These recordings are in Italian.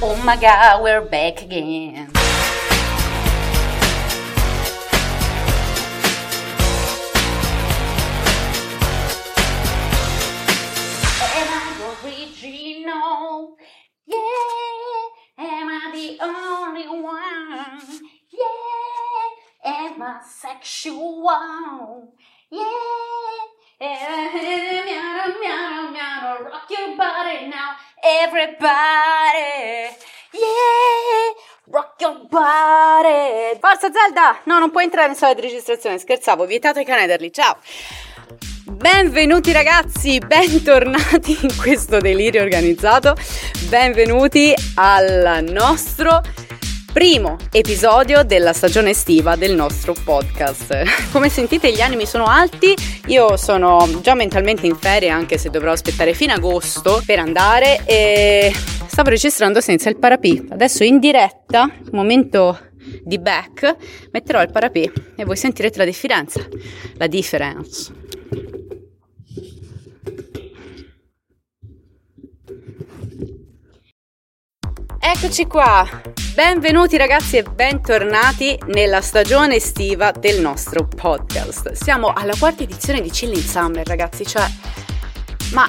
Oh my god, we're back again. Am I original? Yeah. Am I the only one? Yeah. Am I sexual? Yeah. Miano, everybody. Yeah, rock your body. Forza Zelda! No, non puoi entrare in sala di registrazione, scherzavo, vietato ai canederli, ciao. Benvenuti ragazzi, bentornati in questo delirio organizzato, benvenuti al nostro primo episodio della stagione estiva del nostro podcast. Come sentite gli animi sono alti, io sono già mentalmente in ferie anche se dovrò aspettare fino agosto per andare e stavo registrando senza il parapì. Adesso in diretta, momento di back, metterò il parapì e voi sentirete la differenza. La difference. Eccoci qua, benvenuti ragazzi e bentornati nella stagione estiva del nostro podcast. Siamo alla quarta edizione di Chilling Summer ragazzi, cioè, ma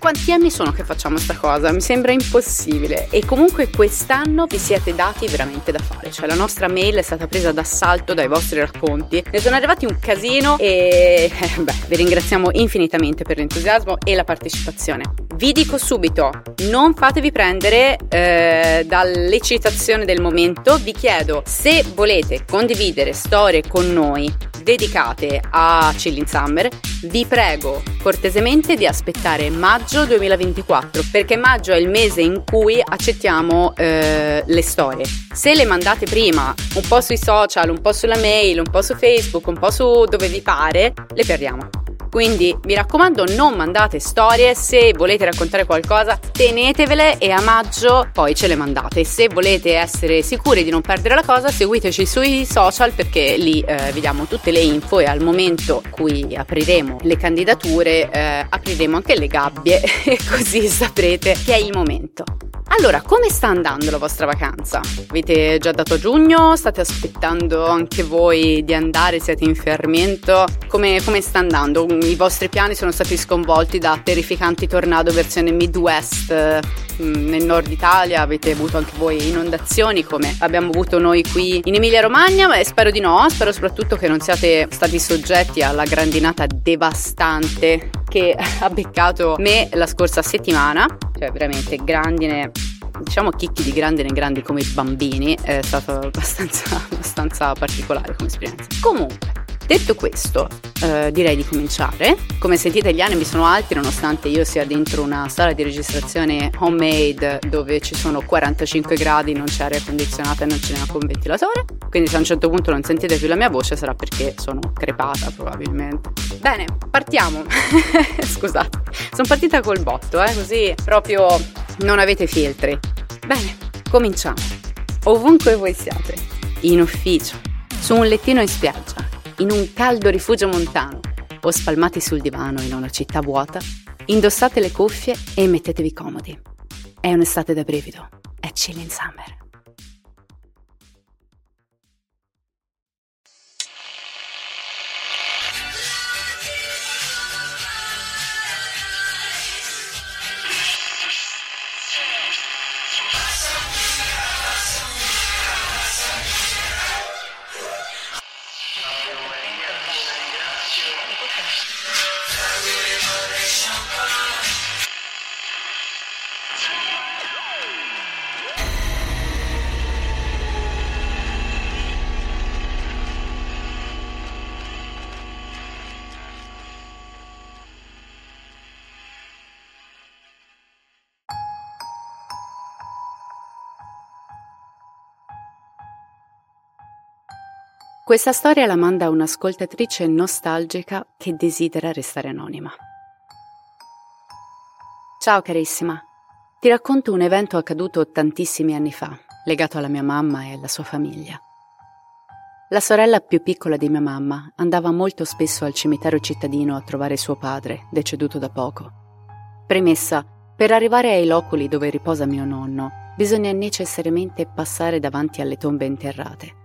quanti anni sono che facciamo sta cosa? Mi sembra impossibile e comunque quest'anno vi siete dati veramente da fare, cioè la nostra mail è stata presa d'assalto dai vostri racconti, ne sono arrivati un casino e eh, beh, vi ringraziamo infinitamente per l'entusiasmo e la partecipazione. Vi dico subito, non fatevi prendere eh, dall'eccitazione del momento, vi chiedo se volete condividere storie con noi dedicate a Chilling Summer, vi prego cortesemente di aspettare maggio 2024 perché maggio è il mese in cui accettiamo eh, le storie. Se le mandate prima un po' sui social, un po' sulla mail, un po' su Facebook, un po' su dove vi pare, le perdiamo. Quindi mi raccomando non mandate storie, se volete raccontare qualcosa tenetevele e a maggio poi ce le mandate. Se volete essere sicuri di non perdere la cosa seguiteci sui social perché lì eh, vi diamo tutte le info e al momento in cui apriremo le candidature eh, apriremo anche le gabbie e così saprete che è il momento. Allora, come sta andando la vostra vacanza? Avete già dato giugno? State aspettando anche voi di andare? Siete in fermento? Come, come sta andando? I vostri piani sono stati sconvolti da terrificanti tornado versione Midwest mm, nel nord Italia? Avete avuto anche voi inondazioni come abbiamo avuto noi qui in Emilia Romagna? Ma spero di no, spero soprattutto che non siate stati soggetti alla grandinata devastante che ha beccato me la scorsa settimana, cioè veramente grandine diciamo chicchi di grandine grandi come i bambini è stato abbastanza, abbastanza particolare come esperienza comunque Detto questo, eh, direi di cominciare. Come sentite gli animi sono alti nonostante io sia dentro una sala di registrazione homemade dove ci sono 45 gradi, non c'è aria condizionata e non c'è neanche un ventilatore. Quindi se a un certo punto non sentite più la mia voce sarà perché sono crepata probabilmente. Bene, partiamo. Scusate, sono partita col botto, eh, così proprio non avete filtri. Bene, cominciamo. Ovunque voi siate, in ufficio, su un lettino in spiaggia, in un caldo rifugio montano o spalmati sul divano in una città vuota, indossate le cuffie e mettetevi comodi. È un'estate da brivido. È Chilling Summer. Questa storia la manda un'ascoltatrice nostalgica che desidera restare anonima. Ciao carissima, ti racconto un evento accaduto tantissimi anni fa, legato alla mia mamma e alla sua famiglia. La sorella più piccola di mia mamma andava molto spesso al cimitero cittadino a trovare suo padre, deceduto da poco. Premessa, per arrivare ai loculi dove riposa mio nonno, bisogna necessariamente passare davanti alle tombe interrate.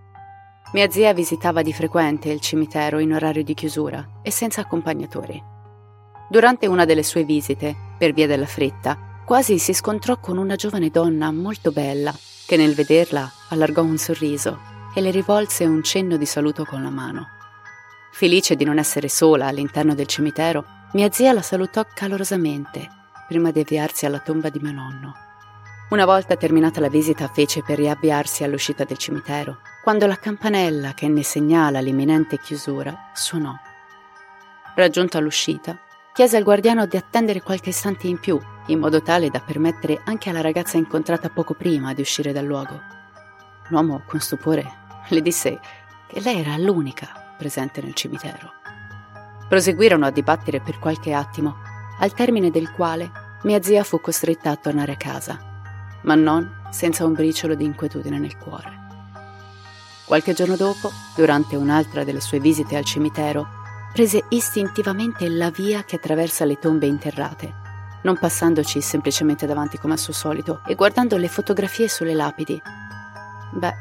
Mia zia visitava di frequente il cimitero in orario di chiusura e senza accompagnatori. Durante una delle sue visite, per via della fretta, quasi si scontrò con una giovane donna molto bella che nel vederla allargò un sorriso e le rivolse un cenno di saluto con la mano. Felice di non essere sola all'interno del cimitero, mia zia la salutò calorosamente prima di avviarsi alla tomba di mio nonno. Una volta terminata la visita fece per riavviarsi all'uscita del cimitero, quando la campanella che ne segnala l'imminente chiusura suonò. Raggiunto all'uscita, chiese al guardiano di attendere qualche istante in più, in modo tale da permettere anche alla ragazza incontrata poco prima di uscire dal luogo. L'uomo, con stupore, le disse che lei era l'unica presente nel cimitero. Proseguirono a dibattere per qualche attimo, al termine del quale mia zia fu costretta a tornare a casa ma non senza un briciolo di inquietudine nel cuore. Qualche giorno dopo, durante un'altra delle sue visite al cimitero, prese istintivamente la via che attraversa le tombe interrate, non passandoci semplicemente davanti come al suo solito e guardando le fotografie sulle lapidi. Beh,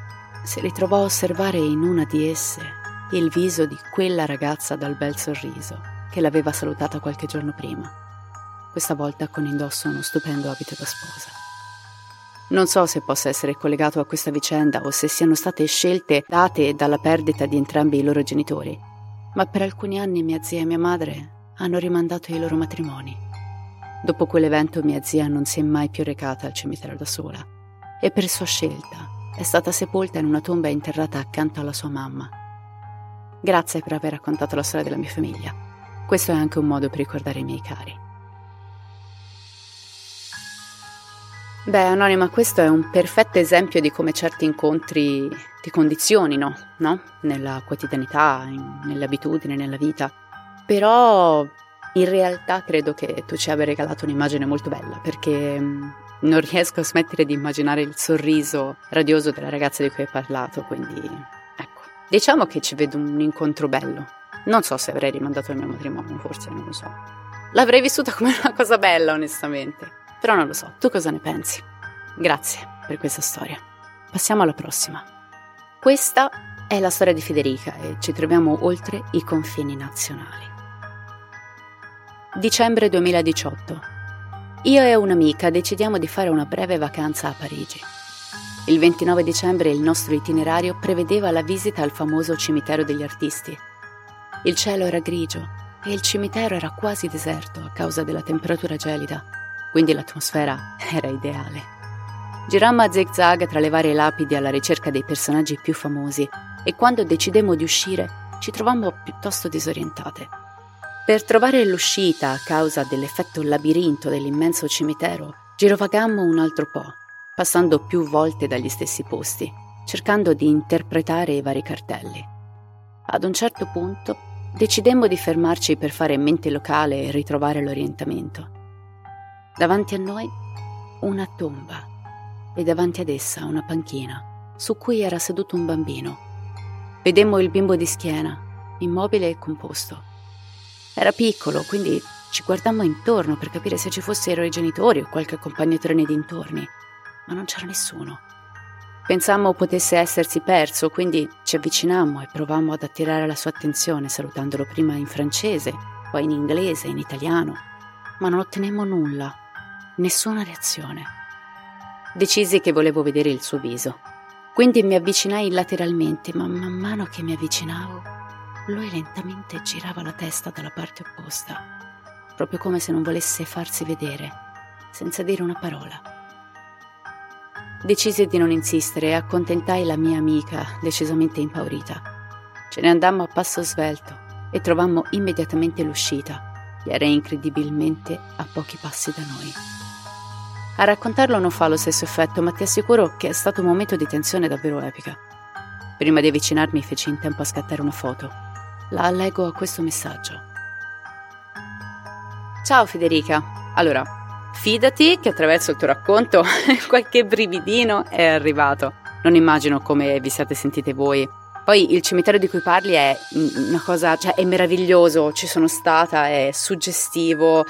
si ritrovò a osservare in una di esse il viso di quella ragazza dal bel sorriso che l'aveva salutata qualche giorno prima, questa volta con indosso uno stupendo abito da sposa. Non so se possa essere collegato a questa vicenda o se siano state scelte date dalla perdita di entrambi i loro genitori, ma per alcuni anni mia zia e mia madre hanno rimandato i loro matrimoni. Dopo quell'evento mia zia non si è mai più recata al cimitero da sola e per sua scelta è stata sepolta in una tomba interrata accanto alla sua mamma. Grazie per aver raccontato la storia della mia famiglia. Questo è anche un modo per ricordare i miei cari. Beh, Anonima, questo è un perfetto esempio di come certi incontri ti condizionino, no? Nella quotidianità, in, nelle abitudini, nella vita. Però in realtà credo che tu ci abbia regalato un'immagine molto bella, perché mm, non riesco a smettere di immaginare il sorriso radioso della ragazza di cui hai parlato, quindi ecco. Diciamo che ci vedo un incontro bello. Non so se avrei rimandato il mio matrimonio, forse non lo so. L'avrei vissuta come una cosa bella, onestamente. Però non lo so, tu cosa ne pensi? Grazie per questa storia. Passiamo alla prossima. Questa è la storia di Federica e ci troviamo oltre i confini nazionali. Dicembre 2018. Io e un'amica decidiamo di fare una breve vacanza a Parigi. Il 29 dicembre il nostro itinerario prevedeva la visita al famoso cimitero degli artisti. Il cielo era grigio e il cimitero era quasi deserto a causa della temperatura gelida quindi l'atmosfera era ideale. Girammo a zigzag tra le varie lapidi alla ricerca dei personaggi più famosi e quando decidemmo di uscire ci trovammo piuttosto disorientate. Per trovare l'uscita a causa dell'effetto labirinto dell'immenso cimitero, girovagammo un altro po', passando più volte dagli stessi posti, cercando di interpretare i vari cartelli. Ad un certo punto decidemmo di fermarci per fare mente locale e ritrovare l'orientamento. Davanti a noi una tomba e davanti ad essa una panchina su cui era seduto un bambino. Vedemmo il bimbo di schiena, immobile e composto. Era piccolo, quindi ci guardammo intorno per capire se ci fossero i genitori o qualche accompagnatore nei dintorni, ma non c'era nessuno. Pensammo potesse essersi perso, quindi ci avvicinammo e provammo ad attirare la sua attenzione salutandolo prima in francese, poi in inglese, in italiano, ma non ottenemmo nulla. Nessuna reazione. Decisi che volevo vedere il suo viso. Quindi mi avvicinai lateralmente, ma man mano che mi avvicinavo, lui lentamente girava la testa dalla parte opposta, proprio come se non volesse farsi vedere, senza dire una parola. Decisi di non insistere e accontentai la mia amica, decisamente impaurita. Ce ne andammo a passo svelto e trovammo immediatamente l'uscita, che era incredibilmente a pochi passi da noi. A raccontarlo non fa lo stesso effetto, ma ti assicuro che è stato un momento di tensione davvero epica. Prima di avvicinarmi feci in tempo a scattare una foto. La leggo a questo messaggio. Ciao Federica. Allora, fidati che attraverso il tuo racconto qualche brividino è arrivato. Non immagino come vi siate sentite voi. Poi il cimitero di cui parli è una cosa, cioè è meraviglioso, ci sono stata, è suggestivo,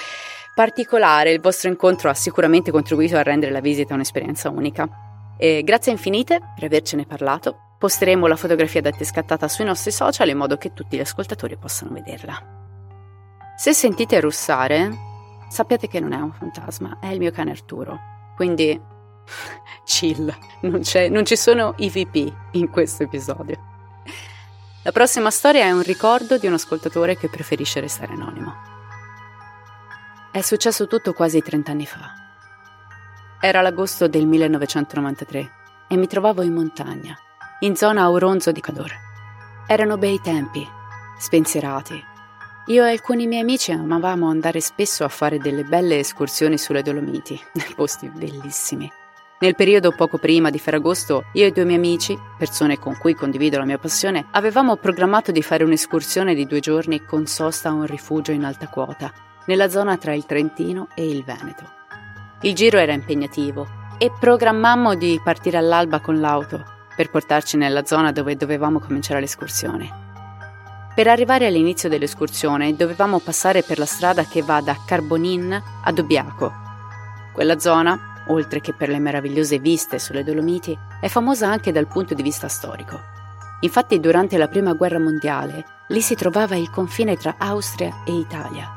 particolare. Il vostro incontro ha sicuramente contribuito a rendere la visita un'esperienza unica. E grazie infinite per avercene parlato Posteremo la fotografia da te scattata sui nostri social in modo che tutti gli ascoltatori possano vederla. Se sentite russare, sappiate che non è un fantasma, è il mio cane Arturo. Quindi, chill, non, non ci sono IVP in questo episodio. La prossima storia è un ricordo di un ascoltatore che preferisce restare anonimo. È successo tutto quasi 30 anni fa. Era l'agosto del 1993 e mi trovavo in montagna, in zona Auronzo di Cadore. Erano bei tempi, spensierati. Io e alcuni miei amici amavamo andare spesso a fare delle belle escursioni sulle Dolomiti, posti bellissimi. Nel periodo poco prima di Ferragosto, io e due miei amici, persone con cui condivido la mia passione, avevamo programmato di fare un'escursione di due giorni con sosta a un rifugio in alta quota, nella zona tra il Trentino e il Veneto. Il giro era impegnativo e programmammo di partire all'alba con l'auto, per portarci nella zona dove dovevamo cominciare l'escursione. Per arrivare all'inizio dell'escursione dovevamo passare per la strada che va da Carbonin a Dobbiaco. Quella zona, oltre che per le meravigliose viste sulle Dolomiti, è famosa anche dal punto di vista storico. Infatti durante la Prima Guerra Mondiale lì si trovava il confine tra Austria e Italia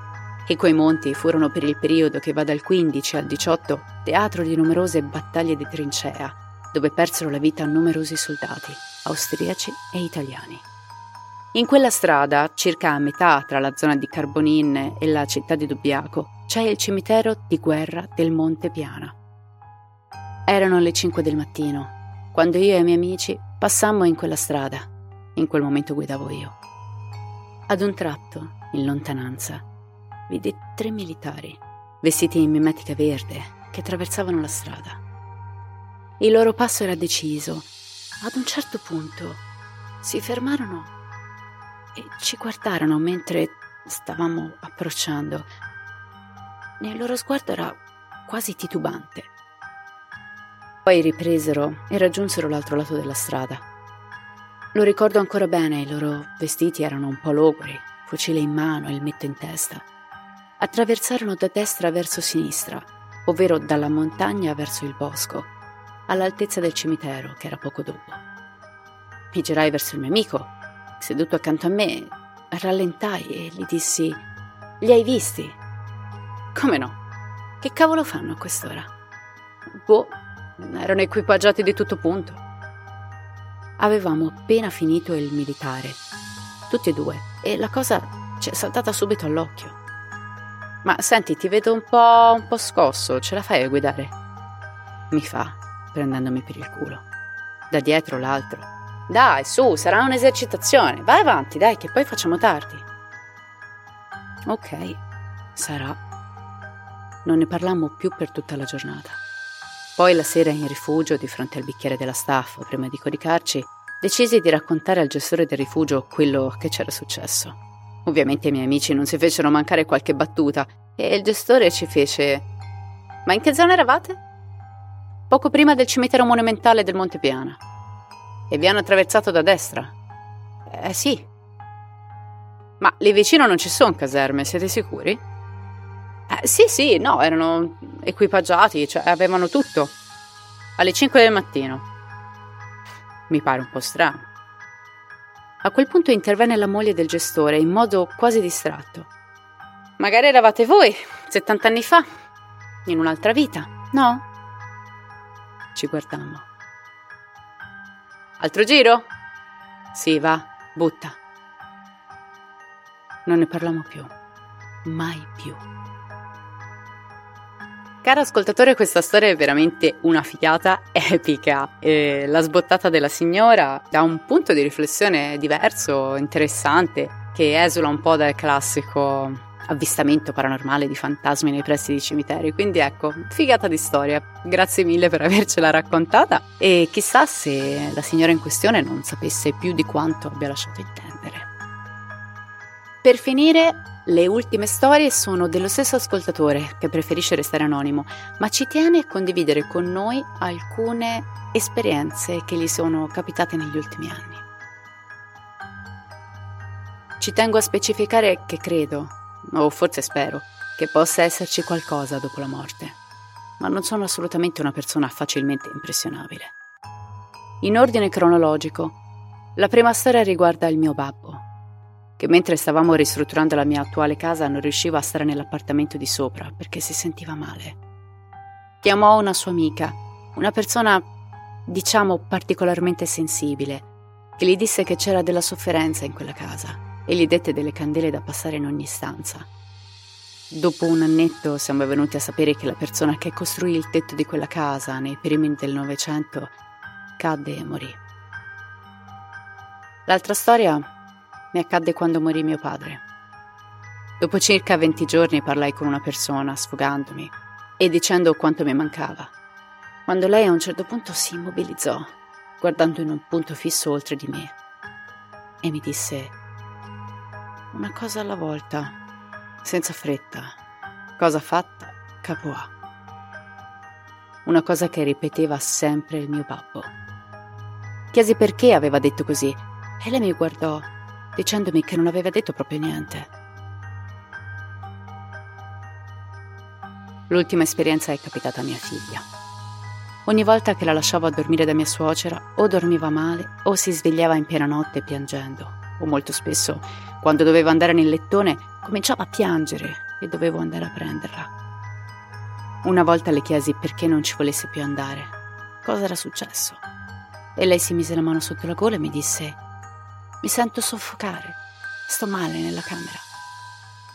e quei monti furono per il periodo che va dal 15 al 18 teatro di numerose battaglie di trincea dove persero la vita numerosi soldati, austriaci e italiani. In quella strada, circa a metà tra la zona di Carbonin e la città di Dubbiaco, c'è il cimitero di guerra del Monte Piana. Erano le 5 del mattino, quando io e i miei amici passammo in quella strada. In quel momento guidavo io. Ad un tratto, in lontananza, vidi tre militari, vestiti in mimetica verde, che attraversavano la strada. Il loro passo era deciso. Ad un certo punto si fermarono e ci guardarono mentre stavamo approcciando. Il loro sguardo era quasi titubante. Poi ripresero e raggiunsero l'altro lato della strada. Lo ricordo ancora bene, i loro vestiti erano un po' logori, fucile in mano, il metto in testa. Attraversarono da destra verso sinistra, ovvero dalla montagna verso il bosco all'altezza del cimitero, che era poco dopo. Mi girai verso il mio amico, seduto accanto a me, rallentai e gli dissi: Li hai visti? Come no? Che cavolo fanno a quest'ora? Boh, erano equipaggiati di tutto punto. Avevamo appena finito il militare, tutti e due, e la cosa ci è saltata subito all'occhio. Ma senti, ti vedo un po', un po' scosso, ce la fai a guidare? Mi fa, prendendomi per il culo. Da dietro l'altro. Dai, su, sarà un'esercitazione. Vai avanti, dai, che poi facciamo tardi. Ok, sarà. Non ne parlammo più per tutta la giornata. Poi la sera in rifugio, di fronte al bicchiere della staffa, prima di coricarci, decisi di raccontare al gestore del rifugio quello che c'era successo. Ovviamente i miei amici non si fecero mancare qualche battuta e il gestore ci fece: Ma in che zona eravate? poco prima del cimitero monumentale del Monte Piana. E vi hanno attraversato da destra? Eh sì. Ma lì vicino non ci sono caserme, siete sicuri? Eh, sì, sì, no, erano equipaggiati, cioè avevano tutto. Alle 5 del mattino. Mi pare un po' strano. A quel punto intervenne la moglie del gestore in modo quasi distratto. Magari eravate voi, 70 anni fa, in un'altra vita, no? Ci guardammo. Altro giro? Sì, va, butta. Non ne parliamo più. Mai più. Caro ascoltatore, questa storia è veramente una figata epica. E la sbottata della signora da un punto di riflessione diverso, interessante, che esula un po' dal classico avvistamento paranormale di fantasmi nei pressi di cimiteri. Quindi ecco, figata di storia. Grazie mille per avercela raccontata e chissà se la signora in questione non sapesse più di quanto abbia lasciato intendere. Per finire, le ultime storie sono dello stesso ascoltatore che preferisce restare anonimo, ma ci tiene a condividere con noi alcune esperienze che gli sono capitate negli ultimi anni. Ci tengo a specificare che credo, o forse spero, che possa esserci qualcosa dopo la morte, ma non sono assolutamente una persona facilmente impressionabile. In ordine cronologico, la prima storia riguarda il mio babbo, che mentre stavamo ristrutturando la mia attuale casa non riusciva a stare nell'appartamento di sopra perché si sentiva male. Chiamò una sua amica, una persona, diciamo, particolarmente sensibile, che gli disse che c'era della sofferenza in quella casa e gli dette delle candele da passare in ogni stanza. Dopo un annetto siamo venuti a sapere che la persona che costruì il tetto di quella casa nei primi del Novecento cadde e morì. L'altra storia mi accadde quando morì mio padre. Dopo circa 20 giorni parlai con una persona, sfogandomi e dicendo quanto mi mancava. Quando lei a un certo punto si immobilizzò, guardando in un punto fisso oltre di me, e mi disse una cosa alla volta, senza fretta. Cosa fatta, capo A. Una cosa che ripeteva sempre il mio babbo. Chiesi perché aveva detto così e lei mi guardò dicendomi che non aveva detto proprio niente. L'ultima esperienza è capitata a mia figlia. Ogni volta che la lasciavo a dormire da mia suocera, o dormiva male o si svegliava in piena notte piangendo, o molto spesso quando dovevo andare nel lettone, cominciava a piangere e dovevo andare a prenderla. Una volta le chiesi perché non ci volesse più andare, cosa era successo. E lei si mise la mano sotto la gola e mi disse: Mi sento soffocare, sto male nella camera.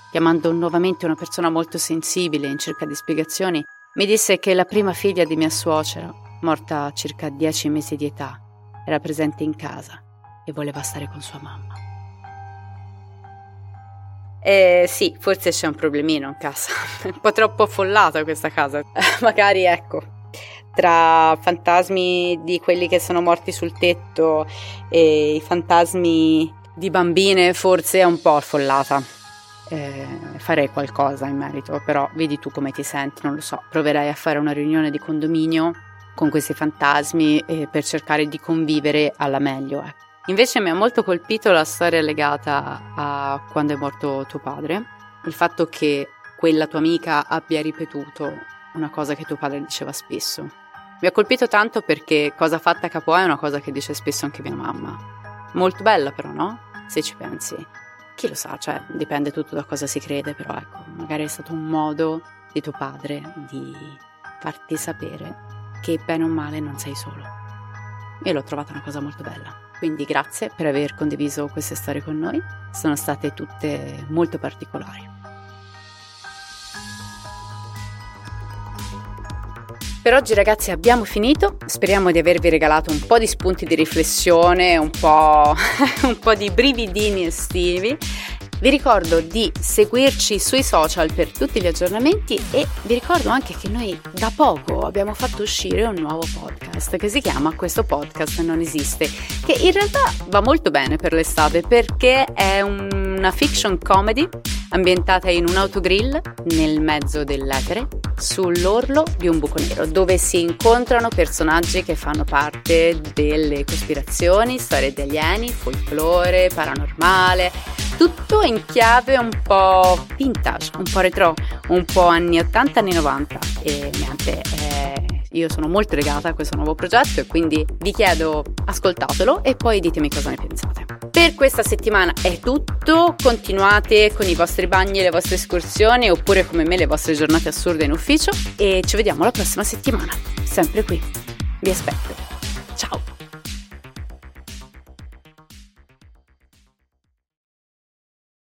Chiamando nuovamente una persona molto sensibile in cerca di spiegazioni, mi disse che la prima figlia di mia suocera, morta a circa dieci mesi di età, era presente in casa e voleva stare con sua mamma. Eh, sì, forse c'è un problemino in casa. un po' troppo affollata questa casa. Magari, ecco, tra fantasmi di quelli che sono morti sul tetto e i fantasmi di bambine, forse è un po' affollata. Eh, farei qualcosa in merito, però vedi tu come ti senti, non lo so. Proverai a fare una riunione di condominio con questi fantasmi eh, per cercare di convivere alla meglio. Ecco. Invece mi ha molto colpito la storia legata a quando è morto tuo padre, il fatto che quella tua amica abbia ripetuto una cosa che tuo padre diceva spesso. Mi ha colpito tanto perché cosa fatta capo è una cosa che dice spesso anche mia mamma. Molto bella però, no? Se ci pensi. Chi lo sa, cioè dipende tutto da cosa si crede, però ecco, magari è stato un modo di tuo padre di farti sapere che bene o male non sei solo. Io l'ho trovata una cosa molto bella. Quindi grazie per aver condiviso queste storie con noi, sono state tutte molto particolari. Per oggi ragazzi abbiamo finito, speriamo di avervi regalato un po' di spunti di riflessione, un po', un po di brividini estivi vi ricordo di seguirci sui social per tutti gli aggiornamenti e vi ricordo anche che noi da poco abbiamo fatto uscire un nuovo podcast che si chiama Questo podcast non esiste, che in realtà va molto bene per l'estate perché è una fiction comedy ambientata in un autogrill nel mezzo dell'etere sull'orlo di un buco nero dove si incontrano personaggi che fanno parte delle cospirazioni, storie degli alieni, folklore, paranormale, tutto in chiave un po' vintage, un po' retro, un po' anni 80, anni 90 e niente, eh, io sono molto legata a questo nuovo progetto e quindi vi chiedo ascoltatelo e poi ditemi cosa ne pensate. Per questa settimana è tutto, continuate con i vostri bagni e le vostre escursioni oppure come me le vostre giornate assurde in ufficio e ci vediamo la prossima settimana, sempre qui. Vi aspetto.